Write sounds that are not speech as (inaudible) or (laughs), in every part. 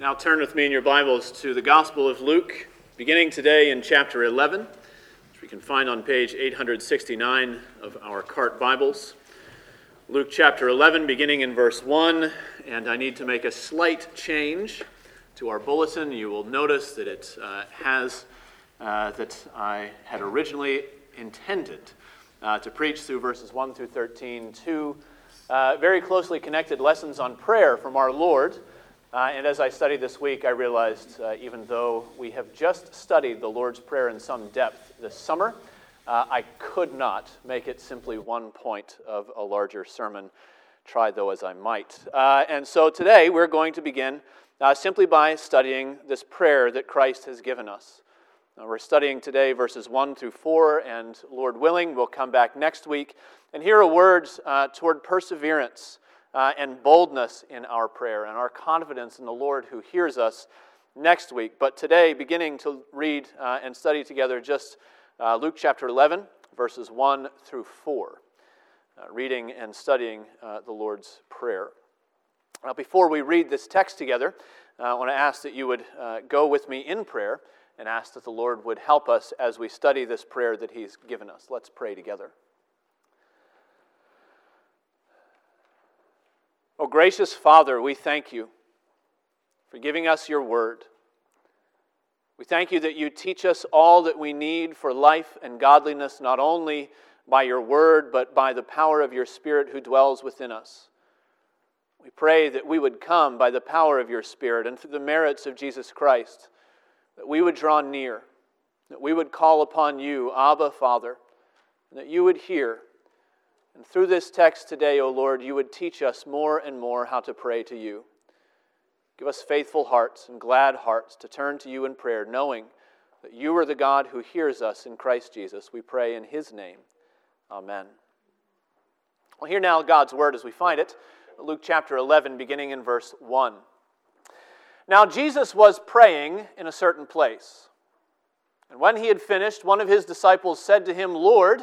Now turn with me in your Bibles to the Gospel of Luke, beginning today in chapter 11, which we can find on page 869 of our CART Bibles. Luke chapter 11, beginning in verse 1, and I need to make a slight change to our bulletin. You will notice that it uh, has, uh, that I had originally intended uh, to preach through verses 1 through 13, two uh, very closely connected lessons on prayer from our Lord. Uh, and as I studied this week, I realized uh, even though we have just studied the Lord's Prayer in some depth this summer, uh, I could not make it simply one point of a larger sermon, try though as I might. Uh, and so today we're going to begin uh, simply by studying this prayer that Christ has given us. Now, we're studying today verses 1 through 4, and Lord willing, we'll come back next week and hear a word uh, toward perseverance uh, and boldness in our prayer and our confidence in the Lord who hears us next week. But today, beginning to read uh, and study together just uh, Luke chapter 11, verses 1 through 4, uh, reading and studying uh, the Lord's Prayer. Now, before we read this text together, uh, I want to ask that you would go with me in prayer and ask that the Lord would help us as we study this prayer that He's given us. Let's pray together. Oh, gracious Father, we thank you for giving us your word. We thank you that you teach us all that we need for life and godliness, not only by your word, but by the power of your Spirit who dwells within us. We pray that we would come by the power of your Spirit and through the merits of Jesus Christ, that we would draw near, that we would call upon you, Abba, Father, and that you would hear and through this text today, O Lord, you would teach us more and more how to pray to you. Give us faithful hearts and glad hearts to turn to you in prayer, knowing that you are the God who hears us in Christ Jesus. We pray in his name. Amen. Well, hear now God's word as we find it. Luke chapter 11, beginning in verse 1. Now, Jesus was praying in a certain place. And when he had finished, one of his disciples said to him, Lord,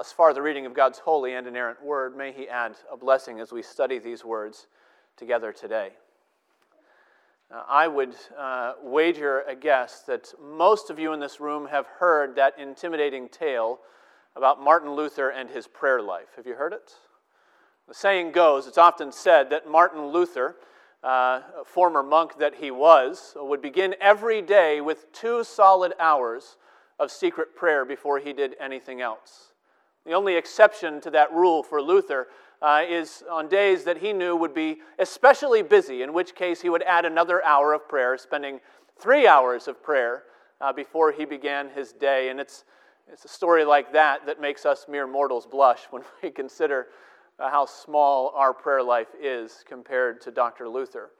Thus far, the reading of God's holy and inerrant word, may He add a blessing as we study these words together today. Uh, I would uh, wager a guess that most of you in this room have heard that intimidating tale about Martin Luther and his prayer life. Have you heard it? The saying goes, it's often said that Martin Luther, uh, a former monk that he was, would begin every day with two solid hours of secret prayer before he did anything else. The only exception to that rule for Luther uh, is on days that he knew would be especially busy, in which case he would add another hour of prayer, spending three hours of prayer uh, before he began his day. And it's, it's a story like that that makes us mere mortals blush when (laughs) we consider uh, how small our prayer life is compared to Dr. Luther.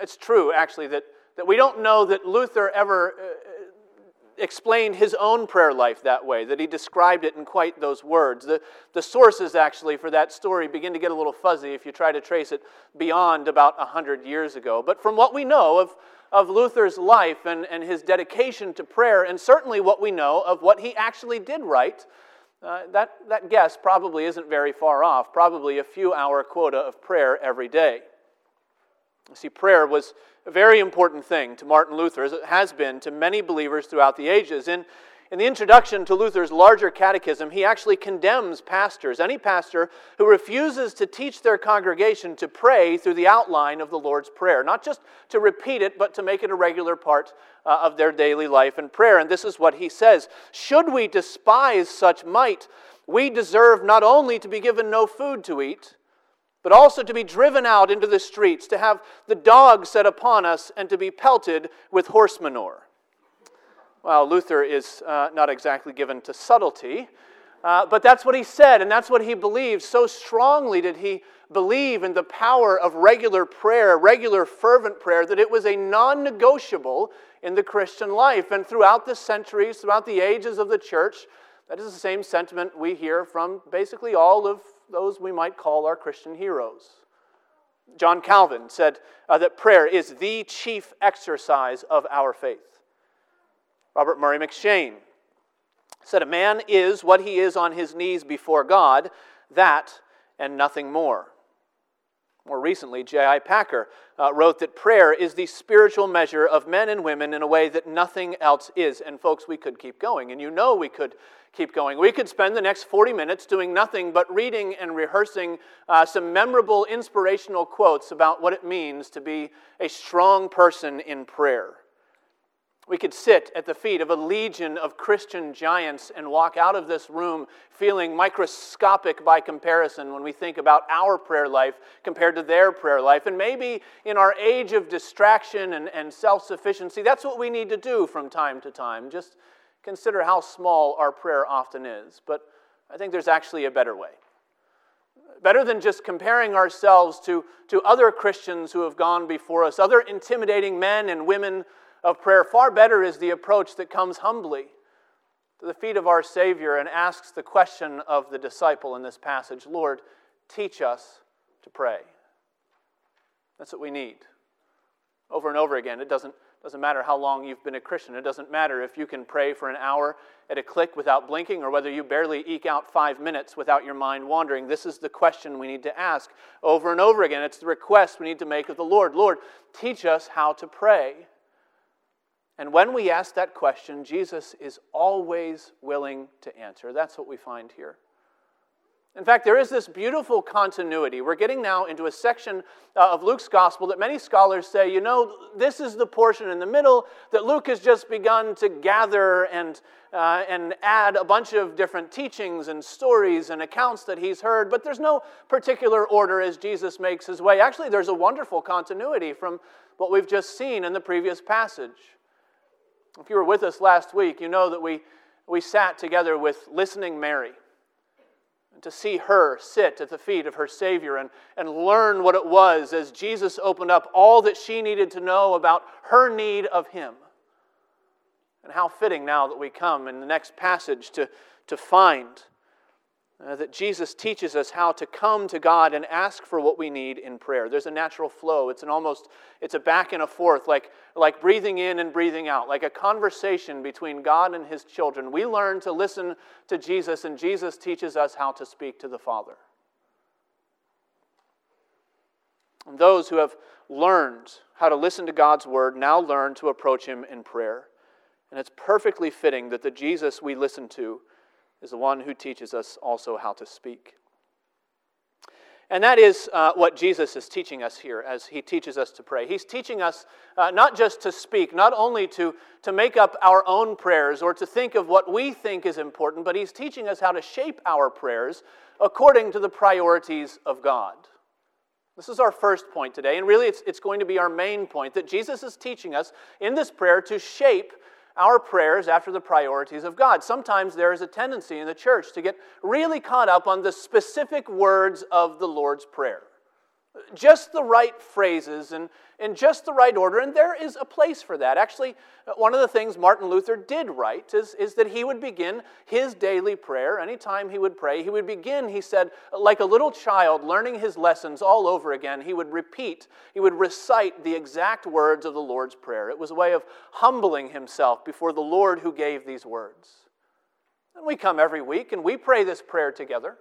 It's true, actually, that, that we don't know that Luther ever uh, explained his own prayer life that way, that he described it in quite those words. The, the sources, actually, for that story begin to get a little fuzzy if you try to trace it beyond about 100 years ago. But from what we know of, of Luther's life and, and his dedication to prayer, and certainly what we know of what he actually did write, uh, that, that guess probably isn't very far off, probably a few hour quota of prayer every day. You see, prayer was a very important thing to Martin Luther, as it has been to many believers throughout the ages. In, in the introduction to Luther's larger catechism, he actually condemns pastors, any pastor who refuses to teach their congregation to pray through the outline of the Lord's Prayer, not just to repeat it, but to make it a regular part uh, of their daily life and prayer. And this is what he says Should we despise such might, we deserve not only to be given no food to eat, but also to be driven out into the streets, to have the dogs set upon us, and to be pelted with horse manure. Well, Luther is uh, not exactly given to subtlety, uh, but that's what he said, and that's what he believed. So strongly did he believe in the power of regular prayer, regular fervent prayer, that it was a non negotiable in the Christian life. And throughout the centuries, throughout the ages of the church, that is the same sentiment we hear from basically all of those we might call our Christian heroes. John Calvin said uh, that prayer is the chief exercise of our faith. Robert Murray M'Cheyne said, A man is what he is on his knees before God, that and nothing more. More recently, J.I. Packer uh, wrote that prayer is the spiritual measure of men and women in a way that nothing else is. And, folks, we could keep going, and you know we could keep going. We could spend the next 40 minutes doing nothing but reading and rehearsing uh, some memorable, inspirational quotes about what it means to be a strong person in prayer. We could sit at the feet of a legion of Christian giants and walk out of this room feeling microscopic by comparison when we think about our prayer life compared to their prayer life. And maybe in our age of distraction and, and self sufficiency, that's what we need to do from time to time. Just consider how small our prayer often is. But I think there's actually a better way. Better than just comparing ourselves to, to other Christians who have gone before us, other intimidating men and women of prayer, far better is the approach that comes humbly to the feet of our Savior and asks the question of the disciple in this passage Lord, teach us to pray. That's what we need. Over and over again. It doesn't doesn't matter how long you've been a Christian. It doesn't matter if you can pray for an hour at a click without blinking or whether you barely eke out five minutes without your mind wandering. This is the question we need to ask over and over again. It's the request we need to make of the Lord Lord, teach us how to pray. And when we ask that question, Jesus is always willing to answer. That's what we find here. In fact, there is this beautiful continuity. We're getting now into a section uh, of Luke's gospel that many scholars say, you know, this is the portion in the middle that Luke has just begun to gather and, uh, and add a bunch of different teachings and stories and accounts that he's heard, but there's no particular order as Jesus makes his way. Actually, there's a wonderful continuity from what we've just seen in the previous passage. If you were with us last week, you know that we, we sat together with listening Mary to see her sit at the feet of her Savior and, and learn what it was as Jesus opened up all that she needed to know about her need of Him. And how fitting now that we come in the next passage to, to find uh, that Jesus teaches us how to come to God and ask for what we need in prayer. There's a natural flow. It's an almost, it's a back and a forth, like, like breathing in and breathing out, like a conversation between God and his children. We learn to listen to Jesus, and Jesus teaches us how to speak to the Father. And those who have learned how to listen to God's word now learn to approach him in prayer. And it's perfectly fitting that the Jesus we listen to is the one who teaches us also how to speak. And that is uh, what Jesus is teaching us here as he teaches us to pray. He's teaching us uh, not just to speak, not only to, to make up our own prayers or to think of what we think is important, but he's teaching us how to shape our prayers according to the priorities of God. This is our first point today, and really it's, it's going to be our main point that Jesus is teaching us in this prayer to shape our prayers after the priorities of God. Sometimes there is a tendency in the church to get really caught up on the specific words of the Lord's Prayer just the right phrases and in just the right order, and there is a place for that. Actually, one of the things Martin Luther did write is, is that he would begin his daily prayer. Anytime he would pray, he would begin, he said, like a little child learning his lessons all over again. He would repeat, he would recite the exact words of the Lord's Prayer. It was a way of humbling himself before the Lord who gave these words. And we come every week and we pray this prayer together.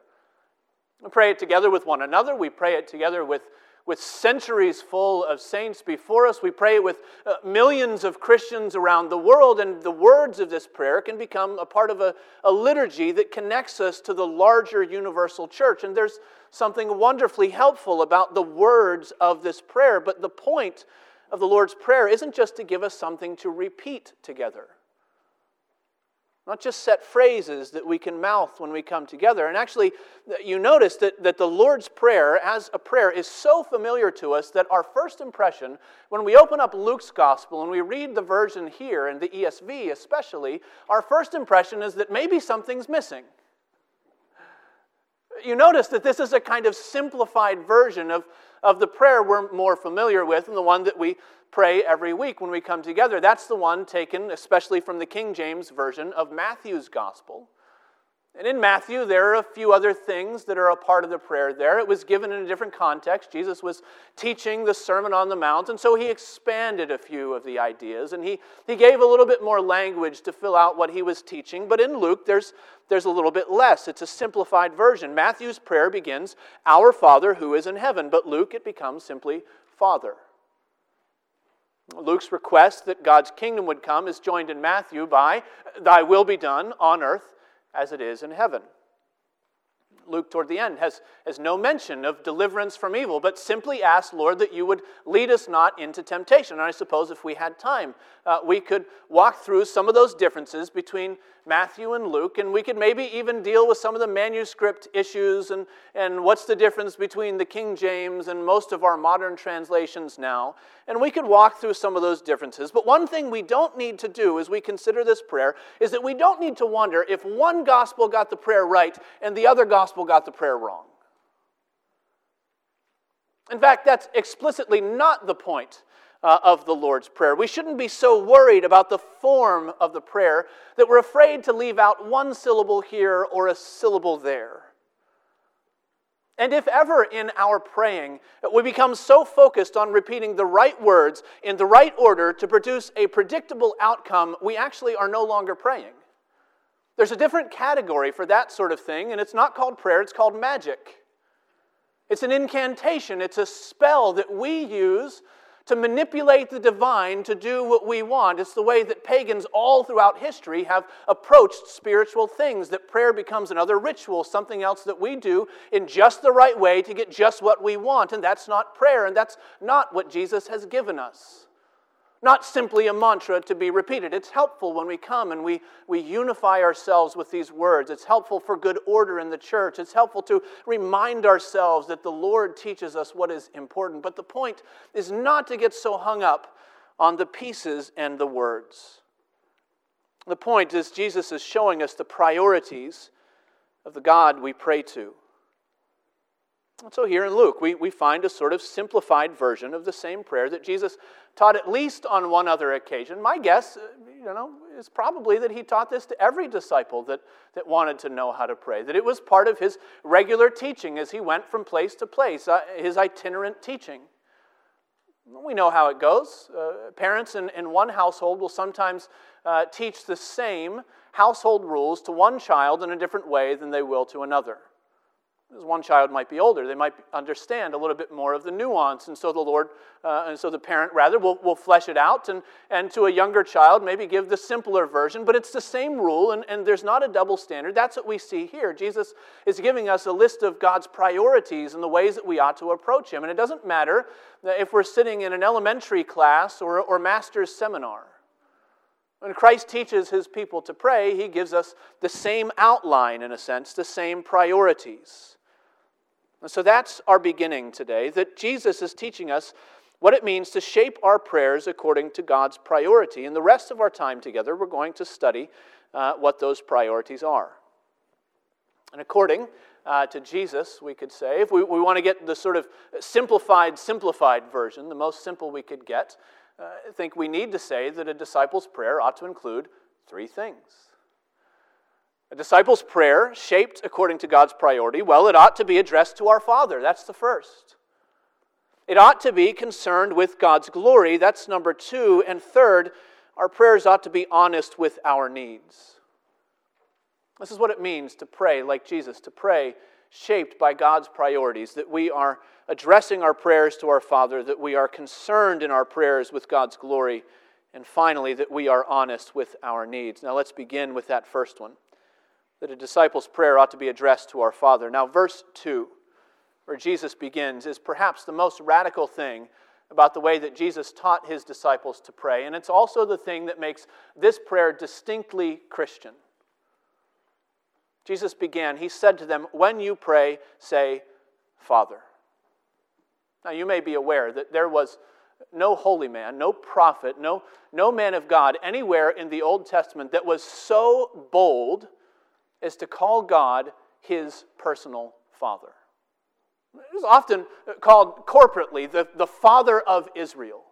We pray it together with one another. We pray it together with, with centuries full of saints before us. We pray it with uh, millions of Christians around the world. And the words of this prayer can become a part of a, a liturgy that connects us to the larger universal church. And there's something wonderfully helpful about the words of this prayer. But the point of the Lord's Prayer isn't just to give us something to repeat together. Not just set phrases that we can mouth when we come together. And actually, you notice that, that the Lord's Prayer as a prayer is so familiar to us that our first impression, when we open up Luke's Gospel and we read the version here, and the ESV especially, our first impression is that maybe something's missing. You notice that this is a kind of simplified version of, of the prayer we're more familiar with and the one that we pray every week when we come together. That's the one taken especially from the King James Version of Matthew's Gospel. And in Matthew, there are a few other things that are a part of the prayer there. It was given in a different context. Jesus was teaching the Sermon on the Mount, and so he expanded a few of the ideas, and he, he gave a little bit more language to fill out what he was teaching. But in Luke, there's, there's a little bit less. It's a simplified version. Matthew's prayer begins, Our Father who is in heaven, but Luke, it becomes simply Father. Luke's request that God's kingdom would come is joined in Matthew by, Thy will be done on earth as it is in heaven. Luke, toward the end, has, has no mention of deliverance from evil, but simply asks, Lord, that you would lead us not into temptation. And I suppose if we had time, uh, we could walk through some of those differences between Matthew and Luke, and we could maybe even deal with some of the manuscript issues and, and what's the difference between the King James and most of our modern translations now. And we could walk through some of those differences. But one thing we don't need to do as we consider this prayer is that we don't need to wonder if one gospel got the prayer right and the other gospel got the prayer wrong. In fact, that's explicitly not the point uh, of the Lord's Prayer. We shouldn't be so worried about the form of the prayer that we're afraid to leave out one syllable here or a syllable there. And if ever in our praying we become so focused on repeating the right words in the right order to produce a predictable outcome, we actually are no longer praying. There's a different category for that sort of thing, and it's not called prayer, it's called magic. It's an incantation, it's a spell that we use to manipulate the divine to do what we want. It's the way that pagans all throughout history have approached spiritual things, that prayer becomes another ritual, something else that we do in just the right way to get just what we want. And that's not prayer, and that's not what Jesus has given us not simply a mantra to be repeated. It's helpful when we come and we, we unify ourselves with these words. It's helpful for good order in the church. It's helpful to remind ourselves that the Lord teaches us what is important. But the point is not to get so hung up on the pieces and the words. The point is, Jesus is showing us the priorities of the God we pray to. And so here in Luke, we, we find a sort of simplified version of the same prayer that Jesus taught at least on one other occasion. My guess, uh, you know, is probably that he taught this to every disciple that, that wanted to know how to pray, that it was part of his regular teaching as he went from place to place, uh, his itinerant teaching. We know how it goes. Uh, parents in, in one household will sometimes uh, teach the same household rules to one child in a different way than they will to another. As one child might be older, they might understand a little bit more of the nuance, and so the Lord, uh, and so the parent rather, will, will flesh it out, and, and to a younger child, maybe give the simpler version, but it's the same rule, and, and there's not a double standard. That's what we see here. Jesus is giving us a list of God's priorities and the ways that we ought to approach Him, and it doesn't matter if we're sitting in an elementary class or, or master's seminar. When Christ teaches his people to pray, he gives us the same outline, in a sense, the same priorities. And so that's our beginning today, that Jesus is teaching us what it means to shape our prayers according to God's priority. And the rest of our time together, we're going to study uh, what those priorities are. And according uh, to Jesus, we could say, if we, we want to get the sort of simplified, simplified version, the most simple we could get, uh, I think we need to say that a disciple's prayer ought to include three things. A disciple's prayer, shaped according to God's priority, well, it ought to be addressed to our Father. That's the first. It ought to be concerned with God's glory. That's number two. And third, our prayers ought to be honest with our needs. This is what it means to pray like Jesus, to pray shaped by God's priorities, that we are addressing our prayers to our Father, that we are concerned in our prayers with God's glory, and finally, that we are honest with our needs. Now, let's begin with that first one that a disciple's prayer ought to be addressed to our Father. Now, verse 2, where Jesus begins, is perhaps the most radical thing about the way that Jesus taught his disciples to pray, and it's also the thing that makes this prayer distinctly Christian. Jesus began, he said to them, When you pray, say, Father. Now, you may be aware that there was no holy man, no prophet, no, no man of God anywhere in the Old Testament that was so bold as to call God his personal Father. It was often called corporately the, the Father of Israel.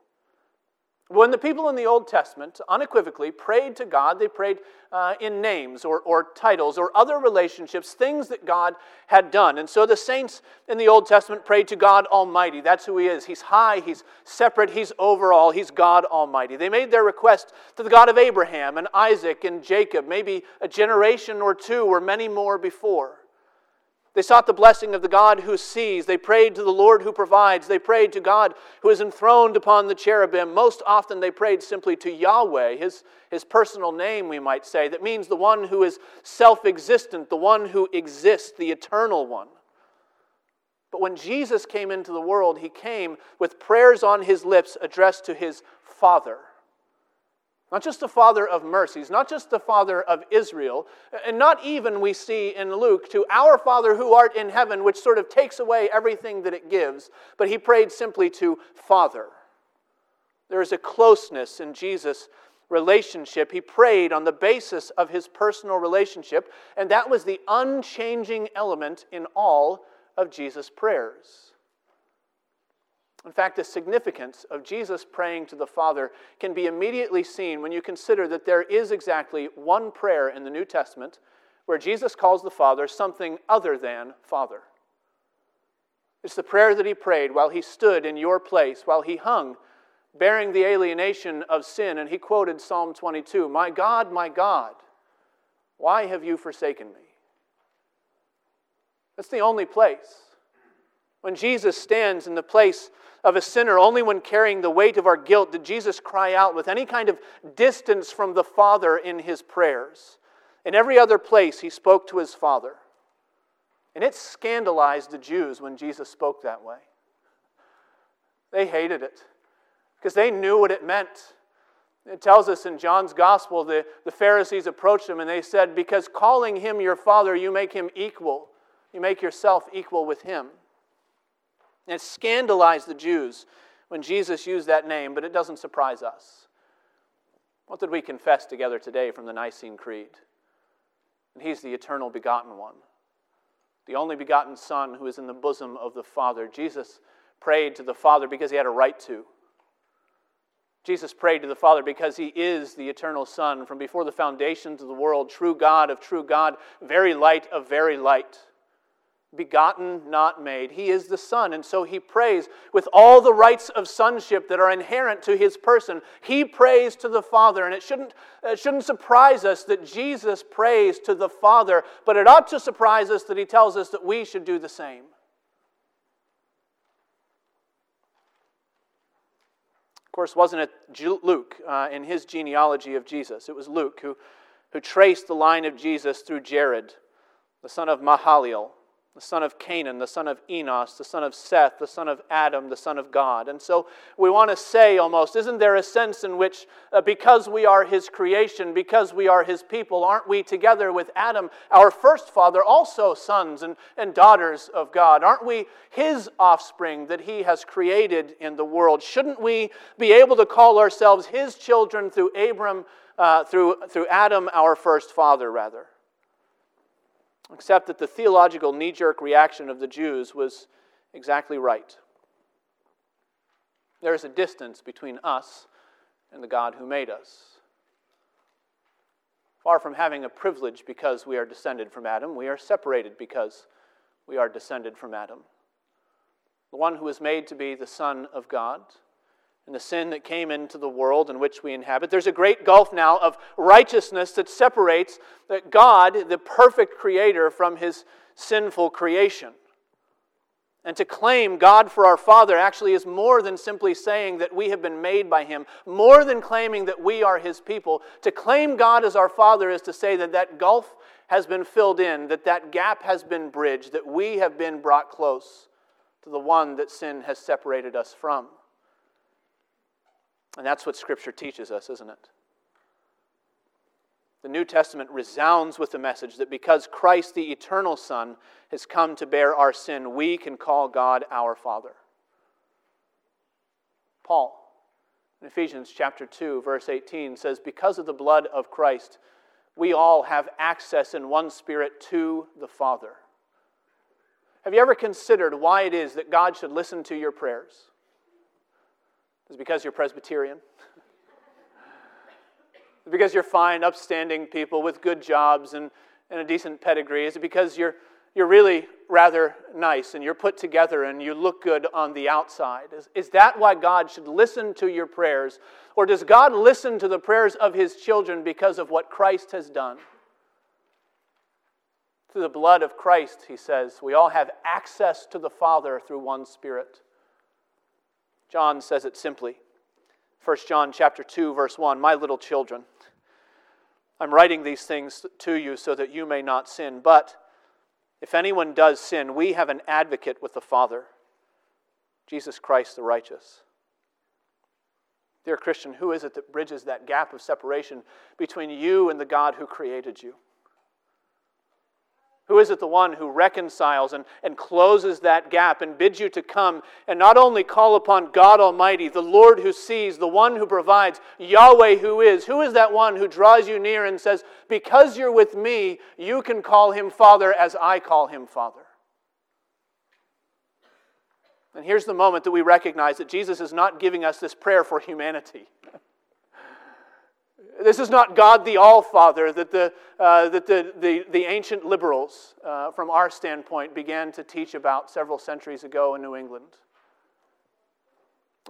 When the people in the Old Testament unequivocally prayed to God, they prayed uh, in names or, or titles or other relationships, things that God had done. And so the saints in the Old Testament prayed to God Almighty. That's who He is. He's high, He's separate, He's overall, He's God Almighty. They made their request to the God of Abraham and Isaac and Jacob, maybe a generation or two or many more before. They sought the blessing of the God who sees. They prayed to the Lord who provides. They prayed to God who is enthroned upon the cherubim. Most often they prayed simply to Yahweh, his, his personal name, we might say, that means the one who is self existent, the one who exists, the eternal one. But when Jesus came into the world, he came with prayers on his lips addressed to his Father. Not just the Father of mercies, not just the Father of Israel, and not even, we see in Luke, to our Father who art in heaven, which sort of takes away everything that it gives, but he prayed simply to Father. There is a closeness in Jesus' relationship. He prayed on the basis of his personal relationship, and that was the unchanging element in all of Jesus' prayers. In fact, the significance of Jesus praying to the Father can be immediately seen when you consider that there is exactly one prayer in the New Testament where Jesus calls the Father something other than Father. It's the prayer that he prayed while he stood in your place, while he hung, bearing the alienation of sin, and he quoted Psalm 22 My God, my God, why have you forsaken me? That's the only place. When Jesus stands in the place of a sinner, only when carrying the weight of our guilt did Jesus cry out with any kind of distance from the Father in his prayers. In every other place, he spoke to his Father. And it scandalized the Jews when Jesus spoke that way. They hated it because they knew what it meant. It tells us in John's gospel the, the Pharisees approached him and they said, Because calling him your father, you make him equal. You make yourself equal with him. And it scandalized the Jews when Jesus used that name, but it doesn't surprise us. What did we confess together today from the Nicene Creed? And he's the eternal begotten one, the only begotten Son who is in the bosom of the Father. Jesus prayed to the Father because he had a right to. Jesus prayed to the Father because he is the eternal Son from before the foundations of the world, true God of true God, very light of very light begotten, not made. He is the Son, and so he prays with all the rights of sonship that are inherent to his person. He prays to the Father, and it shouldn't, it shouldn't surprise us that Jesus prays to the Father, but it ought to surprise us that he tells us that we should do the same. Of course, wasn't it Luke uh, in his genealogy of Jesus? It was Luke who, who traced the line of Jesus through Jared, the son of Mahalalel the son of Cainan, the son of Enos, the son of Seth, the son of Adam, the son of God. And so we want to say almost, isn't there a sense in which, uh, because we are his creation, because we are his people, aren't we together with Adam, our first father, also sons and, and daughters of God? Aren't we his offspring that he has created in the world? Shouldn't we be able to call ourselves his children through Abram, uh, through, through Adam, our first father, rather? Except that the theological knee jerk reaction of the Jews was exactly right. There is a distance between us and the God who made us. Far from having a privilege because we are descended from Adam, we are separated because we are descended from Adam. The one who was made to be the Son of God and the sin that came into the world in which we inhabit. There's a great gulf now of righteousness that separates God, the perfect creator, from his sinful creation. And to claim God for our Father actually is more than simply saying that we have been made by Him, more than claiming that we are His people. To claim God as our Father is to say that that gulf has been filled in, that that gap has been bridged, that we have been brought close to the one that sin has separated us from. And that's what Scripture teaches us, isn't it? The New Testament resounds with the message that because Christ, the eternal Son, has come to bear our sin, we can call God our Father. Paul, in Ephesians chapter 2, verse 18, says, Because of the blood of Christ, we all have access in one spirit to the Father. Have you ever considered why it is that God should listen to your prayers? Is because you're Presbyterian? is (laughs) because you're fine, upstanding people with good jobs and, and a decent pedigree? Is it because you're, you're really rather nice and you're put together and you look good on the outside? Is, is that why God should listen to your prayers? Or does God listen to the prayers of his children because of what Christ has done? Through the blood of Christ, he says, we all have access to the Father through one Spirit. John says it simply. 1 John chapter 2 verse 1, my little children, I'm writing these things to you so that you may not sin, but if anyone does sin, we have an advocate with the Father, Jesus Christ the righteous. Dear Christian, who is it that bridges that gap of separation between you and the God who created you? Who is it the one who reconciles and, and closes that gap and bids you to come and not only call upon God Almighty, the Lord who sees, the one who provides, Yahweh who is? Who is that one who draws you near and says, Because you're with me, you can call him Father as I call him Father? And here's the moment that we recognize that Jesus is not giving us this prayer for humanity. (laughs) This is not God the All Father that the, uh, that the, the, the ancient liberals, uh, from our standpoint, began to teach about several centuries ago in New England.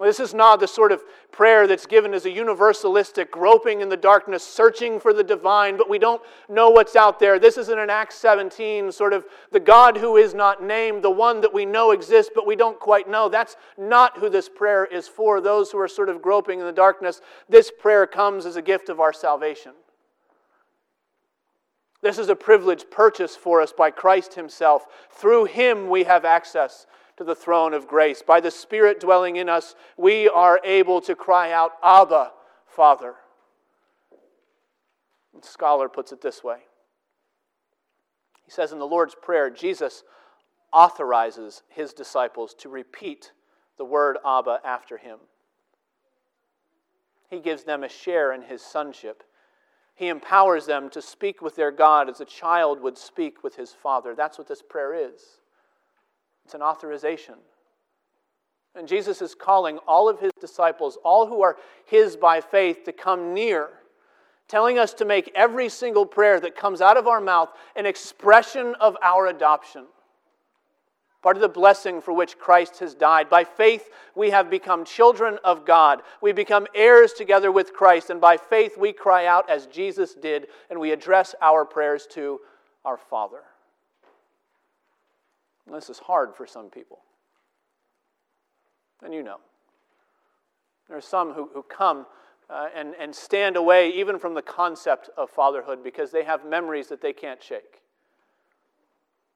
This is not the sort of prayer that's given as a universalistic groping in the darkness, searching for the divine, but we don't know what's out there. This isn't an Acts 17 sort of the God who is not named, the one that we know exists, but we don't quite know. That's not who this prayer is for, those who are sort of groping in the darkness. This prayer comes as a gift of our salvation. This is a privilege purchased for us by Christ Himself. Through Him we have access to the throne of grace. By the Spirit dwelling in us, we are able to cry out, Abba, Father. The scholar puts it this way He says in the Lord's Prayer, Jesus authorizes his disciples to repeat the word Abba after him. He gives them a share in his sonship. He empowers them to speak with their God as a child would speak with his father. That's what this prayer is. It's an authorization. And Jesus is calling all of his disciples, all who are his by faith, to come near, telling us to make every single prayer that comes out of our mouth an expression of our adoption. Part of the blessing for which Christ has died. By faith, we have become children of God. We become heirs together with Christ, and by faith, we cry out as Jesus did, and we address our prayers to our Father. This is hard for some people. And you know. There are some who, who come uh, and, and stand away even from the concept of fatherhood because they have memories that they can't shake.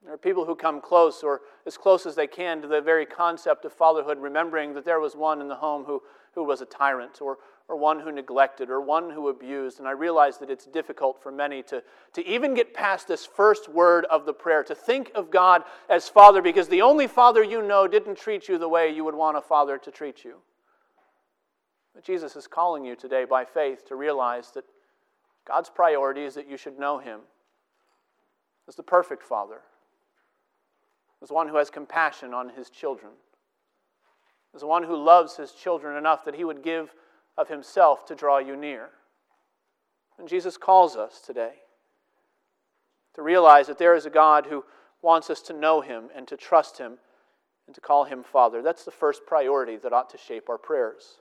There are people who come close or as close as they can to the very concept of fatherhood, remembering that there was one in the home who, who was a tyrant or, or one who neglected or one who abused. And I realize that it's difficult for many to, to even get past this first word of the prayer, to think of God as Father, because the only Father you know didn't treat you the way you would want a Father to treat you. But Jesus is calling you today by faith to realize that God's priority is that you should know Him as the perfect Father, as one who has compassion on His children, as one who loves His children enough that He would give of himself to draw you near. And Jesus calls us today to realize that there is a God who wants us to know him and to trust him and to call him Father. That's the first priority that ought to shape our prayers.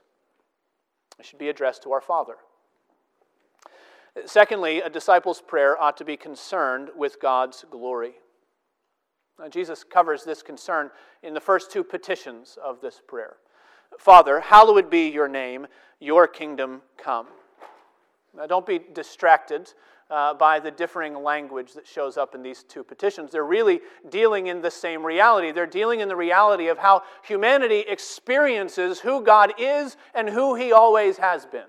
It should be addressed to our Father. Secondly, a disciple's prayer ought to be concerned with God's glory. Now, Jesus covers this concern in the first two petitions of this prayer. Father, hallowed be your name, your kingdom come. Now, don't be distracted uh, by the differing language that shows up in these two petitions. They're really dealing in the same reality. They're dealing in the reality of how humanity experiences who God is and who He always has been.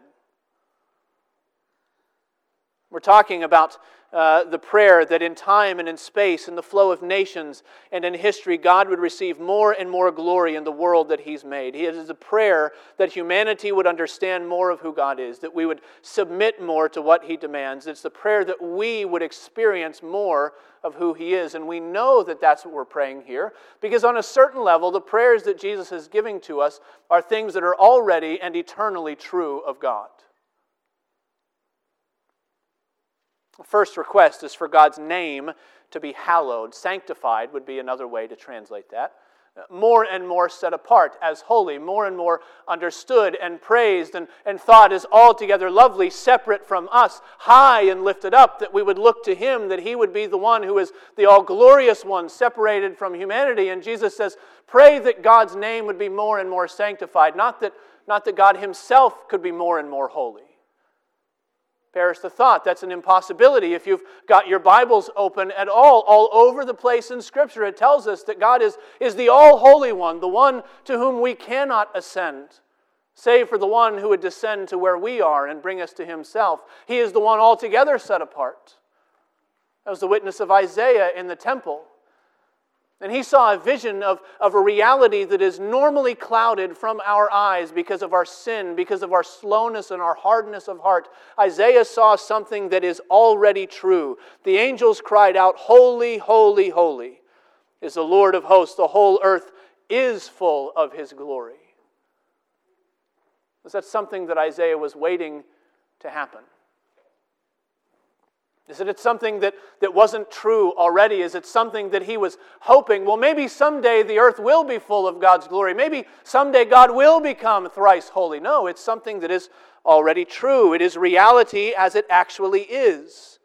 We're talking about uh, the prayer that in time and in space, in the flow of nations and in history, God would receive more and more glory in the world that He's made. It is a prayer that humanity would understand more of who God is, that we would submit more to what He demands. It's the prayer that we would experience more of who He is. And we know that that's what we're praying here, because on a certain level, the prayers that Jesus is giving to us are things that are already and eternally true of God. The first request is for God's name to be hallowed. Sanctified would be another way to translate that. More and more set apart as holy, more and more understood and praised and, and thought as altogether lovely, separate from us, high and lifted up, that we would look to Him, that He would be the one who is the all glorious one, separated from humanity. And Jesus says, Pray that God's name would be more and more sanctified, not that, not that God Himself could be more and more holy. Perish the thought. That's an impossibility. If you've got your Bibles open at all, all over the place in Scripture, it tells us that God is, is the all holy one, the one to whom we cannot ascend, save for the one who would descend to where we are and bring us to himself. He is the one altogether set apart. That was the witness of Isaiah in the temple. And he saw a vision of, of a reality that is normally clouded from our eyes because of our sin, because of our slowness and our hardness of heart. Isaiah saw something that is already true. The angels cried out, Holy, holy, holy is the Lord of hosts. The whole earth is full of his glory. Was that something that Isaiah was waiting to happen? Is it something that, that wasn't true already? Is it something that he was hoping? Well, maybe someday the earth will be full of God's glory. Maybe someday God will become thrice holy. No, it's something that is already true. It is reality as it actually is.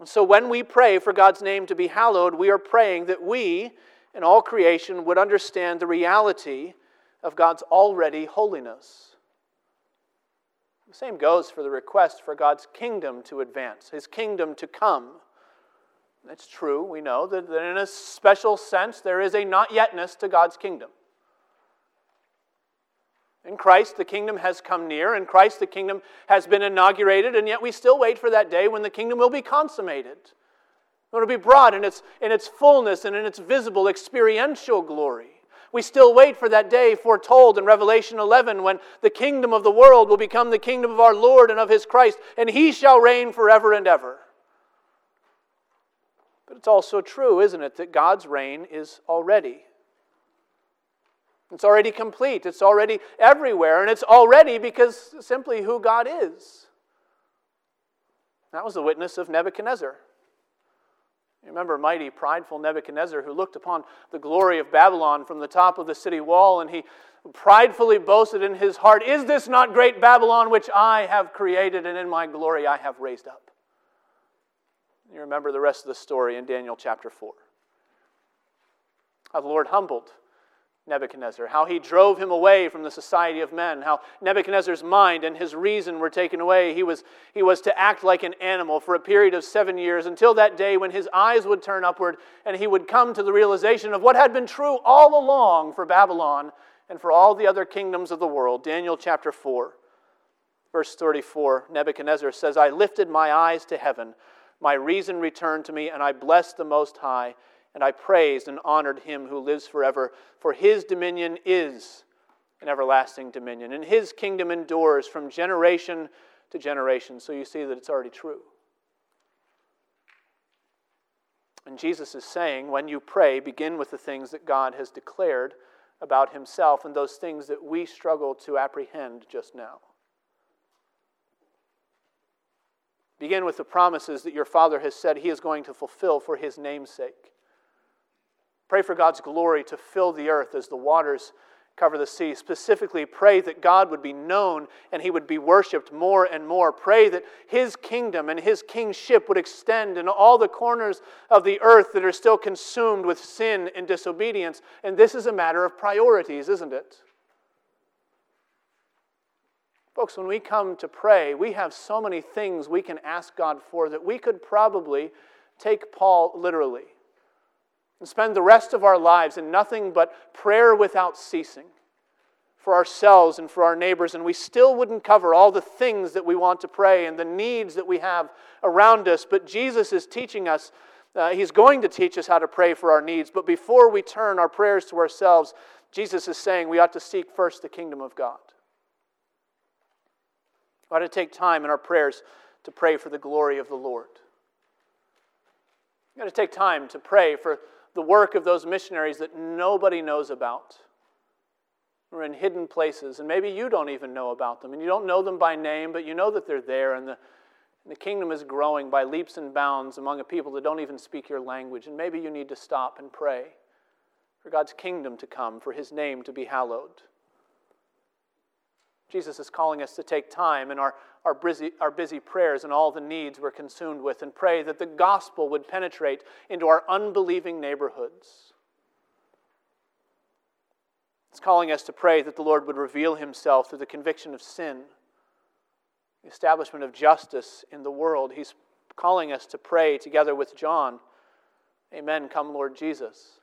And so when we pray for God's name to be hallowed, we are praying that we and all creation would understand the reality of God's already holiness. The same goes for the request for God's kingdom to advance, his kingdom to come. It's true, we know that, in a special sense there is a not yetness to God's kingdom. In Christ, the kingdom has come near. In Christ, the kingdom has been inaugurated, and yet we still wait for that day when the kingdom will be consummated. When it will be brought in its, in its fullness and in its visible experiential glory. We still wait for that day foretold in Revelation 11 when the kingdom of the world will become the kingdom of our Lord and of his Christ, and he shall reign forever and ever. But it's also true, isn't it, that God's reign is already. It's already complete. It's already everywhere. And it's already because simply who God is. That was the witness of Nebuchadnezzar. You remember mighty, prideful Nebuchadnezzar who looked upon the glory of Babylon from the top of the city wall and he pridefully boasted in his heart, Is this not great Babylon which I have created and in my glory I have raised up? You remember the rest of the story in Daniel chapter 4. How the Lord humbled Nebuchadnezzar, how he drove him away from the society of men, how Nebuchadnezzar's mind and his reason were taken away. He was, he was to act like an animal for a period of seven years until that day when his eyes would turn upward and he would come to the realization of what had been true all along for Babylon and for all the other kingdoms of the world. Daniel chapter 4, verse 34 Nebuchadnezzar says, I lifted my eyes to heaven, my reason returned to me, and I blessed the Most High and I praised and honored him who lives forever, for his dominion is an everlasting dominion, and his kingdom endures from generation to generation. So you see that it's already true. And Jesus is saying, when you pray, begin with the things that God has declared about himself and those things that we struggle to apprehend just now. Begin with the promises that your Father has said he is going to fulfill for his name's sake. Pray for God's glory to fill the earth as the waters cover the sea. Specifically, pray that God would be known and he would be worshiped more and more. Pray that his kingdom and his kingship would extend in all the corners of the earth that are still consumed with sin and disobedience. And this is a matter of priorities, isn't it? Folks, when we come to pray, we have so many things we can ask God for that we could probably take Paul literally and spend the rest of our lives in nothing but prayer without ceasing, for ourselves and for our neighbors, and we still wouldn't cover all the things that we want to pray and the needs that we have around us. But Jesus is teaching us, uh, He's going to teach us how to pray for our needs. But before we turn our prayers to ourselves, Jesus is saying we ought to seek first the kingdom of God. We ought to take time in our prayers to pray for the glory of the Lord. We've got to take time to pray for the work of those missionaries that nobody knows about or in hidden places, and maybe you don't even know about them, and you don't know them by name, but you know that they're there, and the, and the kingdom is growing by leaps and bounds among a people that don't even speak your language, and maybe you need to stop and pray for God's kingdom to come, for his name to be hallowed. Jesus is calling us to take time in our, our, busy, our busy prayers and all the needs we're consumed with and pray that the gospel would penetrate into our unbelieving neighborhoods it's calling us to pray that the Lord would reveal himself through the conviction of sin, the establishment of justice in the world. He's calling us to pray together with John, Amen, come Lord Jesus.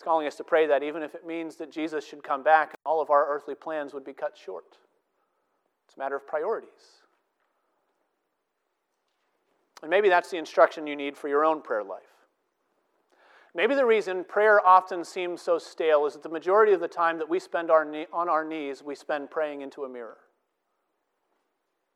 It's calling us to pray that even if it means that Jesus should come back all of our earthly plans would be cut short. It's a matter of priorities. And maybe that's the instruction you need for your own prayer life. Maybe the reason prayer often seems so stale is that the majority of the time that we spend our knee, on our knees, we spend praying into a mirror.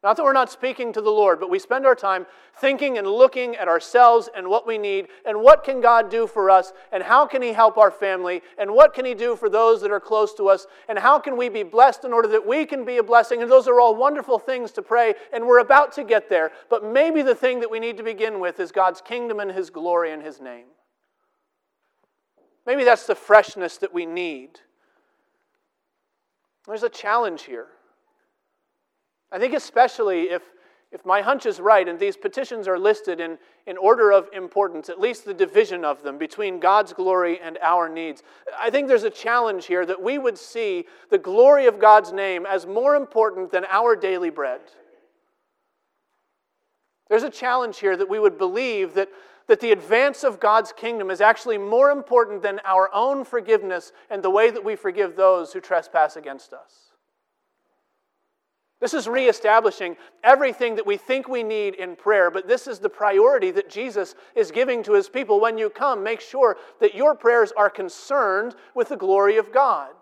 Not that we're not speaking to the Lord, but we spend our time thinking and looking at ourselves and what we need and what can God do for us and how can He help our family and what can He do for those that are close to us and how can we be blessed in order that we can be a blessing. And those are all wonderful things to pray, and we're about to get there. But maybe the thing that we need to begin with is God's kingdom and His glory and His name. Maybe that's the freshness that we need. There's a challenge here. I think, especially if, if my hunch is right and these petitions are listed in, in order of importance, at least the division of them between God's glory and our needs, I think there's a challenge here that we would see the glory of God's name as more important than our daily bread. There's a challenge here that we would believe that that the advance of God's kingdom is actually more important than our own forgiveness and the way that we forgive those who trespass against us. This is reestablishing everything that we think we need in prayer, but this is the priority that Jesus is giving to his people. When you come, make sure that your prayers are concerned with the glory of God.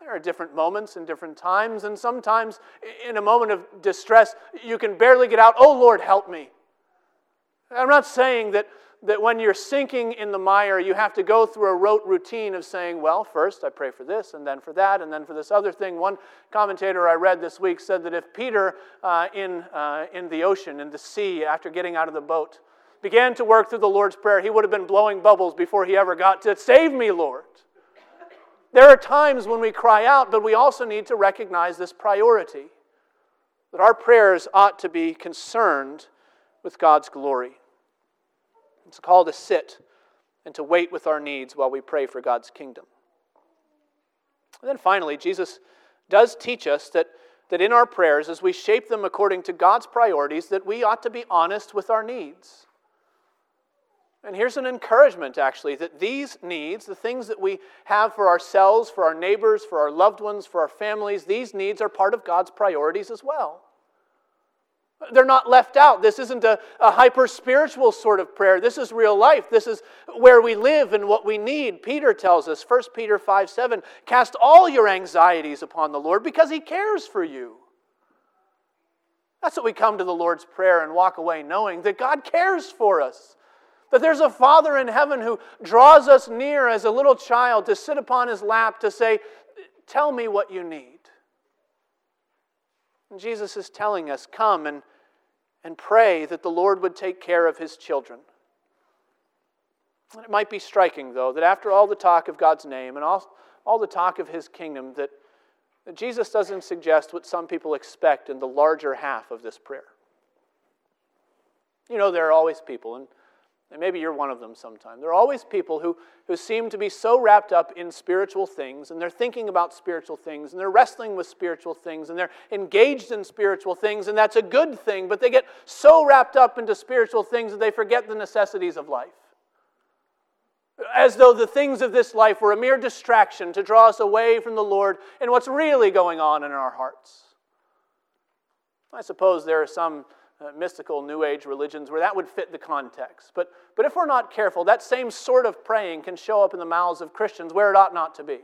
There are different moments and different times, and sometimes in a moment of distress, you can barely get out, Oh Lord, help me. I'm not saying that, that when you're sinking in the mire, you have to go through a rote routine of saying, well, first I pray for this, and then for that, and then for this other thing. One commentator I read this week said that if Peter uh, in, uh, in the ocean, in the sea, after getting out of the boat, began to work through the Lord's Prayer, he would have been blowing bubbles before he ever got to, Save me, Lord. There are times when we cry out, but we also need to recognize this priority that our prayers ought to be concerned with God's glory. It's a call to sit and to wait with our needs while we pray for God's kingdom. And then finally, Jesus does teach us that, that in our prayers, as we shape them according to God's priorities, that we ought to be honest with our needs. And here's an encouragement, actually, that these needs, the things that we have for ourselves, for our neighbors, for our loved ones, for our families, these needs are part of God's priorities as well. They're not left out. This isn't a, a hyper spiritual sort of prayer. This is real life. This is where we live and what we need. Peter tells us, 1 Peter 5 7, cast all your anxieties upon the Lord because he cares for you. That's what we come to the Lord's Prayer and walk away knowing that God cares for us. That there's a Father in heaven who draws us near as a little child to sit upon his lap to say, Tell me what you need. And Jesus is telling us, Come and and pray that the Lord would take care of his children. It might be striking, though, that after all the talk of God's name and all, all the talk of his kingdom, that, that Jesus doesn't suggest what some people expect in the larger half of this prayer. You know, there are always people, and and maybe you're one of them sometime. There are always people who, who seem to be so wrapped up in spiritual things, and they're thinking about spiritual things, and they're wrestling with spiritual things, and they're engaged in spiritual things, and that's a good thing, but they get so wrapped up into spiritual things that they forget the necessities of life. as though the things of this life were a mere distraction to draw us away from the Lord and what's really going on in our hearts. I suppose there are some uh, mystical New Age religions where that would fit the context. But, but if we're not careful, that same sort of praying can show up in the mouths of Christians where it ought not to be.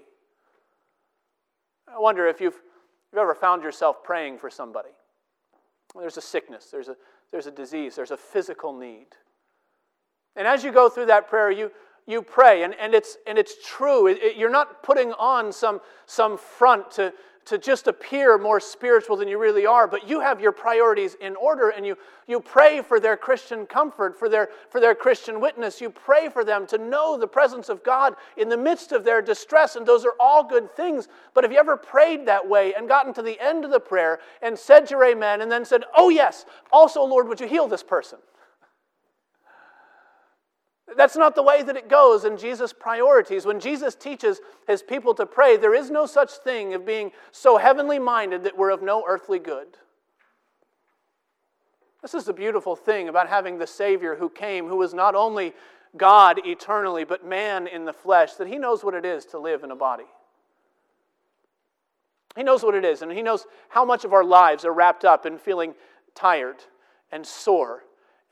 I wonder if you've, you've ever found yourself praying for somebody. There's a sickness, there's a, there's a disease, there's a physical need. And as you go through that prayer, you, you pray, and, and, it's, and it's true. It, it, you're not putting on some, some front to, to just appear more spiritual than you really are, but you have your priorities in order and you, you pray for their Christian comfort, for their, for their Christian witness. You pray for them to know the presence of God in the midst of their distress, and those are all good things. But have you ever prayed that way and gotten to the end of the prayer and said your amen and then said, Oh, yes, also, Lord, would you heal this person? That's not the way that it goes in Jesus' priorities. When Jesus teaches his people to pray, there is no such thing of being so heavenly minded that we're of no earthly good. This is the beautiful thing about having the Savior who came, who was not only God eternally, but man in the flesh, that he knows what it is to live in a body. He knows what it is, and he knows how much of our lives are wrapped up in feeling tired and sore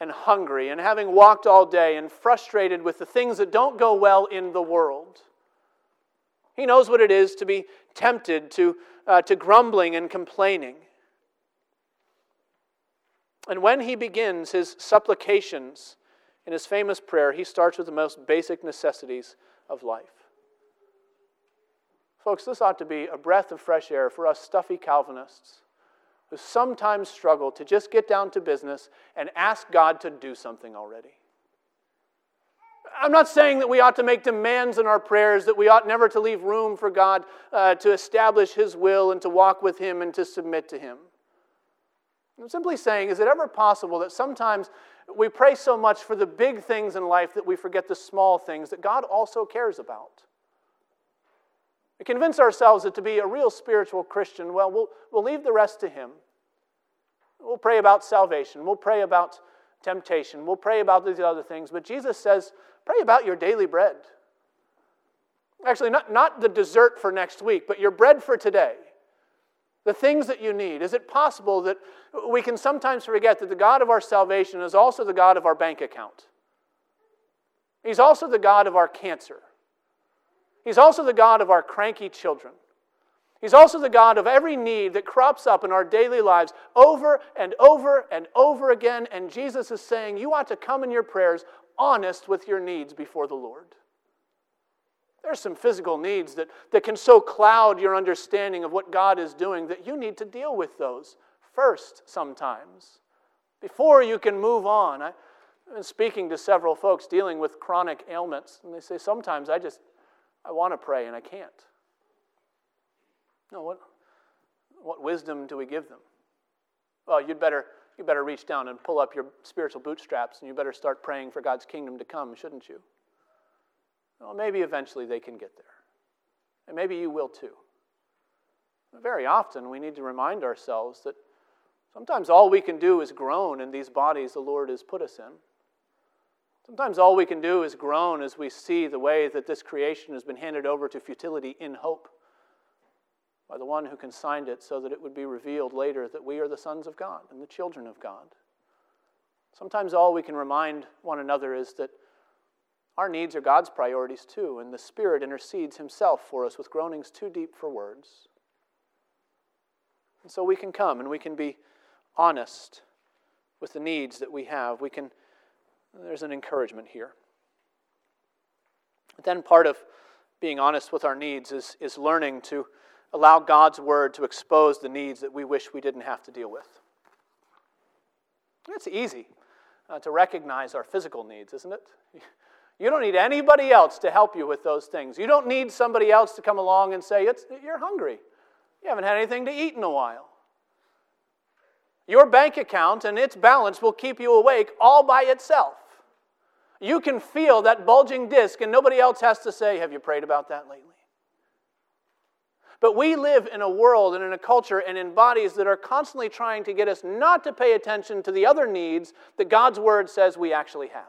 and hungry and having walked all day and frustrated with the things that don't go well in the world. He knows what it is to be tempted to, uh, to grumbling and complaining. And when he begins his supplications in his famous prayer, he starts with the most basic necessities of life. Folks, this ought to be a breath of fresh air for us stuffy Calvinists who sometimes struggle to just get down to business and ask God to do something already. I'm not saying that we ought to make demands in our prayers, that we ought never to leave room for God uh, to establish His will and to walk with Him and to submit to Him. I'm simply saying, is it ever possible that sometimes we pray so much for the big things in life that we forget the small things that God also cares about? We convince ourselves that to be a real spiritual Christian, well, we'll, we'll leave the rest to Him. We'll pray about salvation. We'll pray about temptation. We'll pray about these other things. But Jesus says, pray about your daily bread. Actually, not, not the dessert for next week, but your bread for today. The things that you need. Is it possible that we can sometimes forget that the God of our salvation is also the God of our bank account? He's also the God of our cancer. He's also the God of our cranky children. He's also the God of every need that crops up in our daily lives over and over and over again. And Jesus is saying, You ought to come in your prayers honest with your needs before the Lord. There's some physical needs that, that can so cloud your understanding of what God is doing that you need to deal with those first sometimes before you can move on. I, I've been speaking to several folks dealing with chronic ailments, and they say, Sometimes I just I want to pray and I can't. No, what, what wisdom do we give them? Well, you'd better, you better reach down and pull up your spiritual bootstraps and you better start praying for God's kingdom to come, shouldn't you? Well, maybe eventually they can get there. And maybe you will too. Very often we need to remind ourselves that sometimes all we can do is groan in these bodies the Lord has put us in. Sometimes all we can do is groan as we see the way that this creation has been handed over to futility in hope by the one who consigned it so that it would be revealed later that we are the sons of God and the children of God. Sometimes all we can remind one another is that our needs are God's priorities too, and the Spirit intercedes Himself for us with groanings too deep for words. And so we can come and we can be honest with the needs that we have. We can there's an encouragement here. But then part of being honest with our needs is, is learning to allow God's word to expose the needs that we wish we didn't have to deal with. It's easy uh, to recognize our physical needs, isn't it? (laughs) You don't need anybody else to help you with those things. You don't need somebody else to come along and say, You're hungry. You haven't had anything to eat in a while. Your bank account and its balance will keep you awake all by itself. You can feel that bulging disc, and nobody else has to say, Have you prayed about that lately? But we live in a world and in a culture and in bodies that are constantly trying to get us not to pay attention to the other needs that God's Word says we actually have.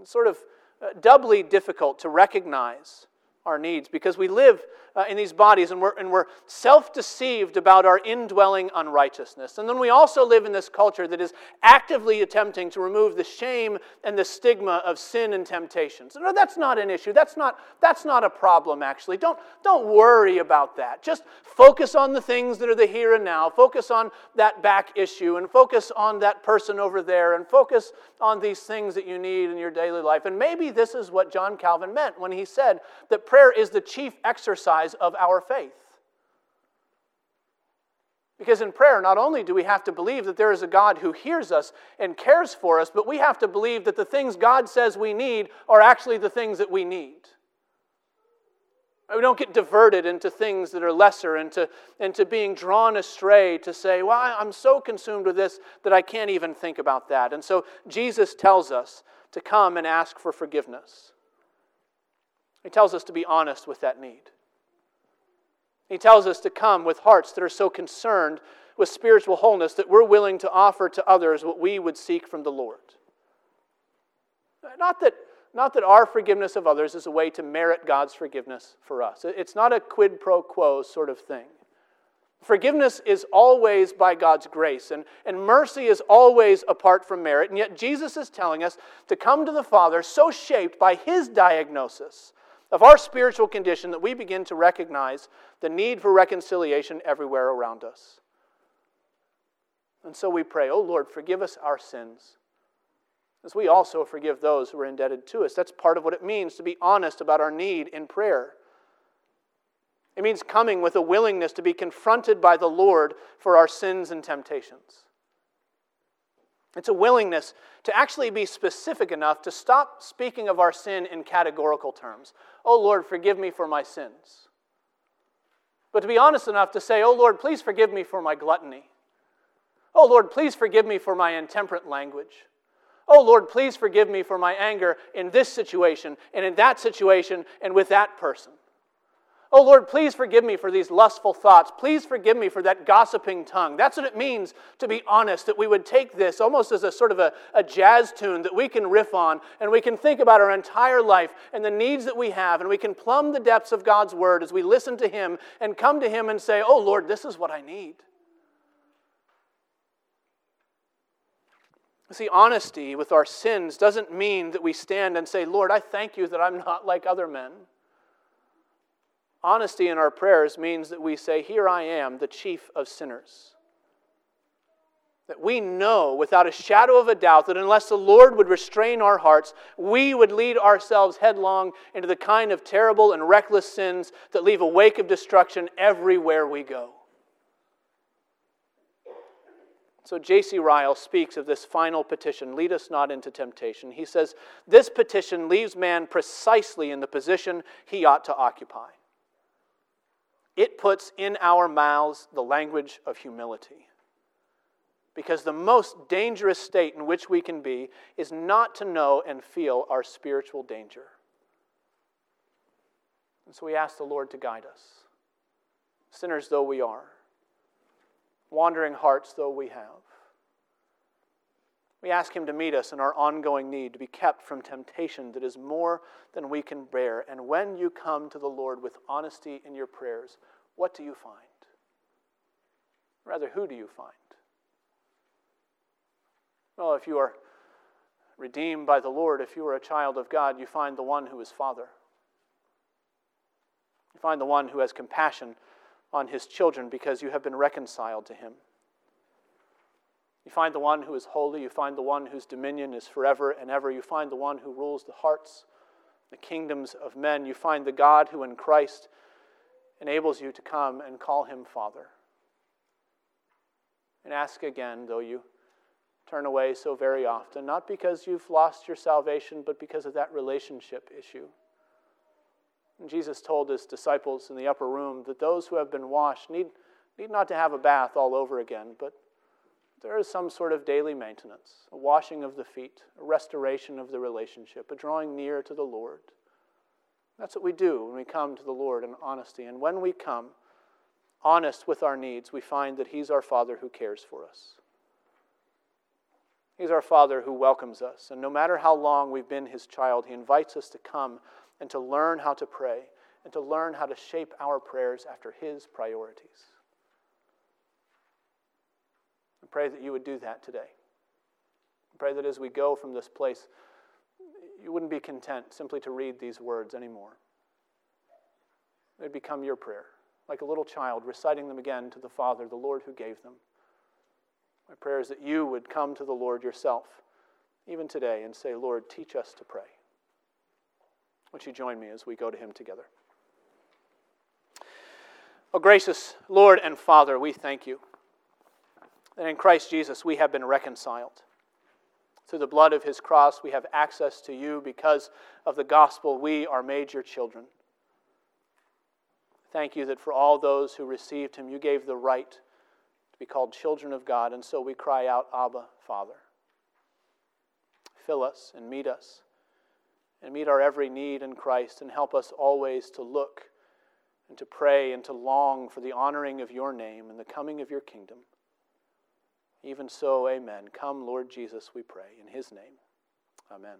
It's sort of uh, doubly difficult to recognize our needs because we live uh, in these bodies and we're, and we're self deceived about our indwelling unrighteousness. And then we also live in this culture that is actively attempting to remove the shame and the stigma of sin and temptation. So, no, that's not an issue. That's not, that's not a problem, actually. Don't, don't worry about that. Just focus on the things that are the here and now. Focus on that back issue and focus on that person over there and focus on these things that you need in your daily life. And maybe this is what John Calvin meant when he said that prayer is the chief exercise of our faith. Because in prayer, not only do we have to believe that there is a God who hears us and cares for us, but we have to believe that the things God says we need are actually the things that we need. We don't get diverted into things that are lesser, into, into being drawn astray to say, well, I'm so consumed with this that I can't even think about that. And so Jesus tells us to come and ask for forgiveness. He tells us to be honest with that need. He tells us to come with hearts that are so concerned with spiritual wholeness that we're willing to offer to others what we would seek from the Lord. Not that, not that our forgiveness of others is a way to merit God's forgiveness for us. It's not a quid pro quo sort of thing. Forgiveness is always by God's grace, and, and mercy is always apart from merit. And yet, Jesus is telling us to come to the Father so shaped by His diagnosis of our spiritual condition that we begin to recognize the need for reconciliation everywhere around us. And so we pray, Oh Lord, forgive us our sins, as we also forgive those who are indebted to us. That's part of what it means to be honest about our need in prayer. It means coming with a willingness to be confronted by the Lord for our sins and temptations. It's a willingness to actually be specific enough to stop speaking of our sin in categorical terms. Oh Lord, forgive me for my sins. But to be honest enough to say, Oh Lord, please forgive me for my gluttony. Oh Lord, please forgive me for my intemperate language. Oh Lord, please forgive me for my anger in this situation and in that situation and with that person. Oh Lord, please forgive me for these lustful thoughts. Please forgive me for that gossiping tongue. That's what it means to be honest, that we would take this almost as a sort of a, a, jazz tune that we can riff on and we can think about our entire life and the needs that we have and we can plumb the depths of God's word as we listen to Him and come to Him and say, Oh Lord, this is what I need. See, honesty with our sins doesn't mean that we stand and say, Lord, I thank you that I'm not like other men. Honesty in our prayers means that we say, Here I am, the chief of sinners. That we know without a shadow of a doubt that unless the Lord would restrain our hearts, we would lead ourselves headlong into the kind of terrible and reckless sins that leave a wake of destruction everywhere we go. So J.C. Ryle speaks of this final petition, lead us not into temptation. He says, This petition leaves man precisely in the position he ought to occupy. It puts in our mouths the language of humility. Because the most dangerous state in which we can be is not to know and feel our spiritual danger. And so we ask the Lord to guide us, sinners though we are, wandering hearts though we have. We ask Him to meet us in our ongoing need to be kept from temptation that is more than we can bear. And when you come to the Lord with honesty in your prayers, what do you find? Rather, who do you find? Well, if you are redeemed by the Lord, if you are a child of God, you find the one who is Father. You find the one who has compassion on his children because you have been reconciled to him. You find the one who is holy. You find the one whose dominion is forever and ever. You find the one who rules the hearts, the kingdoms of men. You find the God who in Christ enables you to come and call him Father. And ask again, though you turn away so very often, not because you've lost your salvation, but because of that relationship issue. And Jesus told his disciples in the upper room that those who have been washed need, need not to have a bath all over again, but there is some sort of daily maintenance, a washing of the feet, a restoration of the relationship, a drawing near to the Lord. That's what we do when we come to the Lord in honesty. And when we come honest with our needs, we find that He's our Father who cares for us. He's our Father who welcomes us. And no matter how long we've been His child, He invites us to come and to learn how to pray and to learn how to shape our prayers after His priorities. Pray that you would do that today. I pray that as we go from this place, you wouldn't be content simply to read these words anymore. They'd become your prayer, like a little child reciting them again to the Father, the Lord who gave them. My prayer is that you would come to the Lord yourself, even today, and say, Lord, teach us to pray. Would you join me as we go to Him together? Oh, gracious Lord and Father, we thank you that in Christ Jesus we have been reconciled. Through the blood of His cross, we have access to you because of the gospel. We are made your children. Thank you that for all those who received Him, you gave the right to be called children of God, and so we cry out, Abba, Father. Fill us and meet us, and meet our every need in Christ, and help us always to look and to pray and to long for the honoring of your name and the coming of your kingdom. Even so, amen. Come, Lord Jesus, we pray. In his name, amen.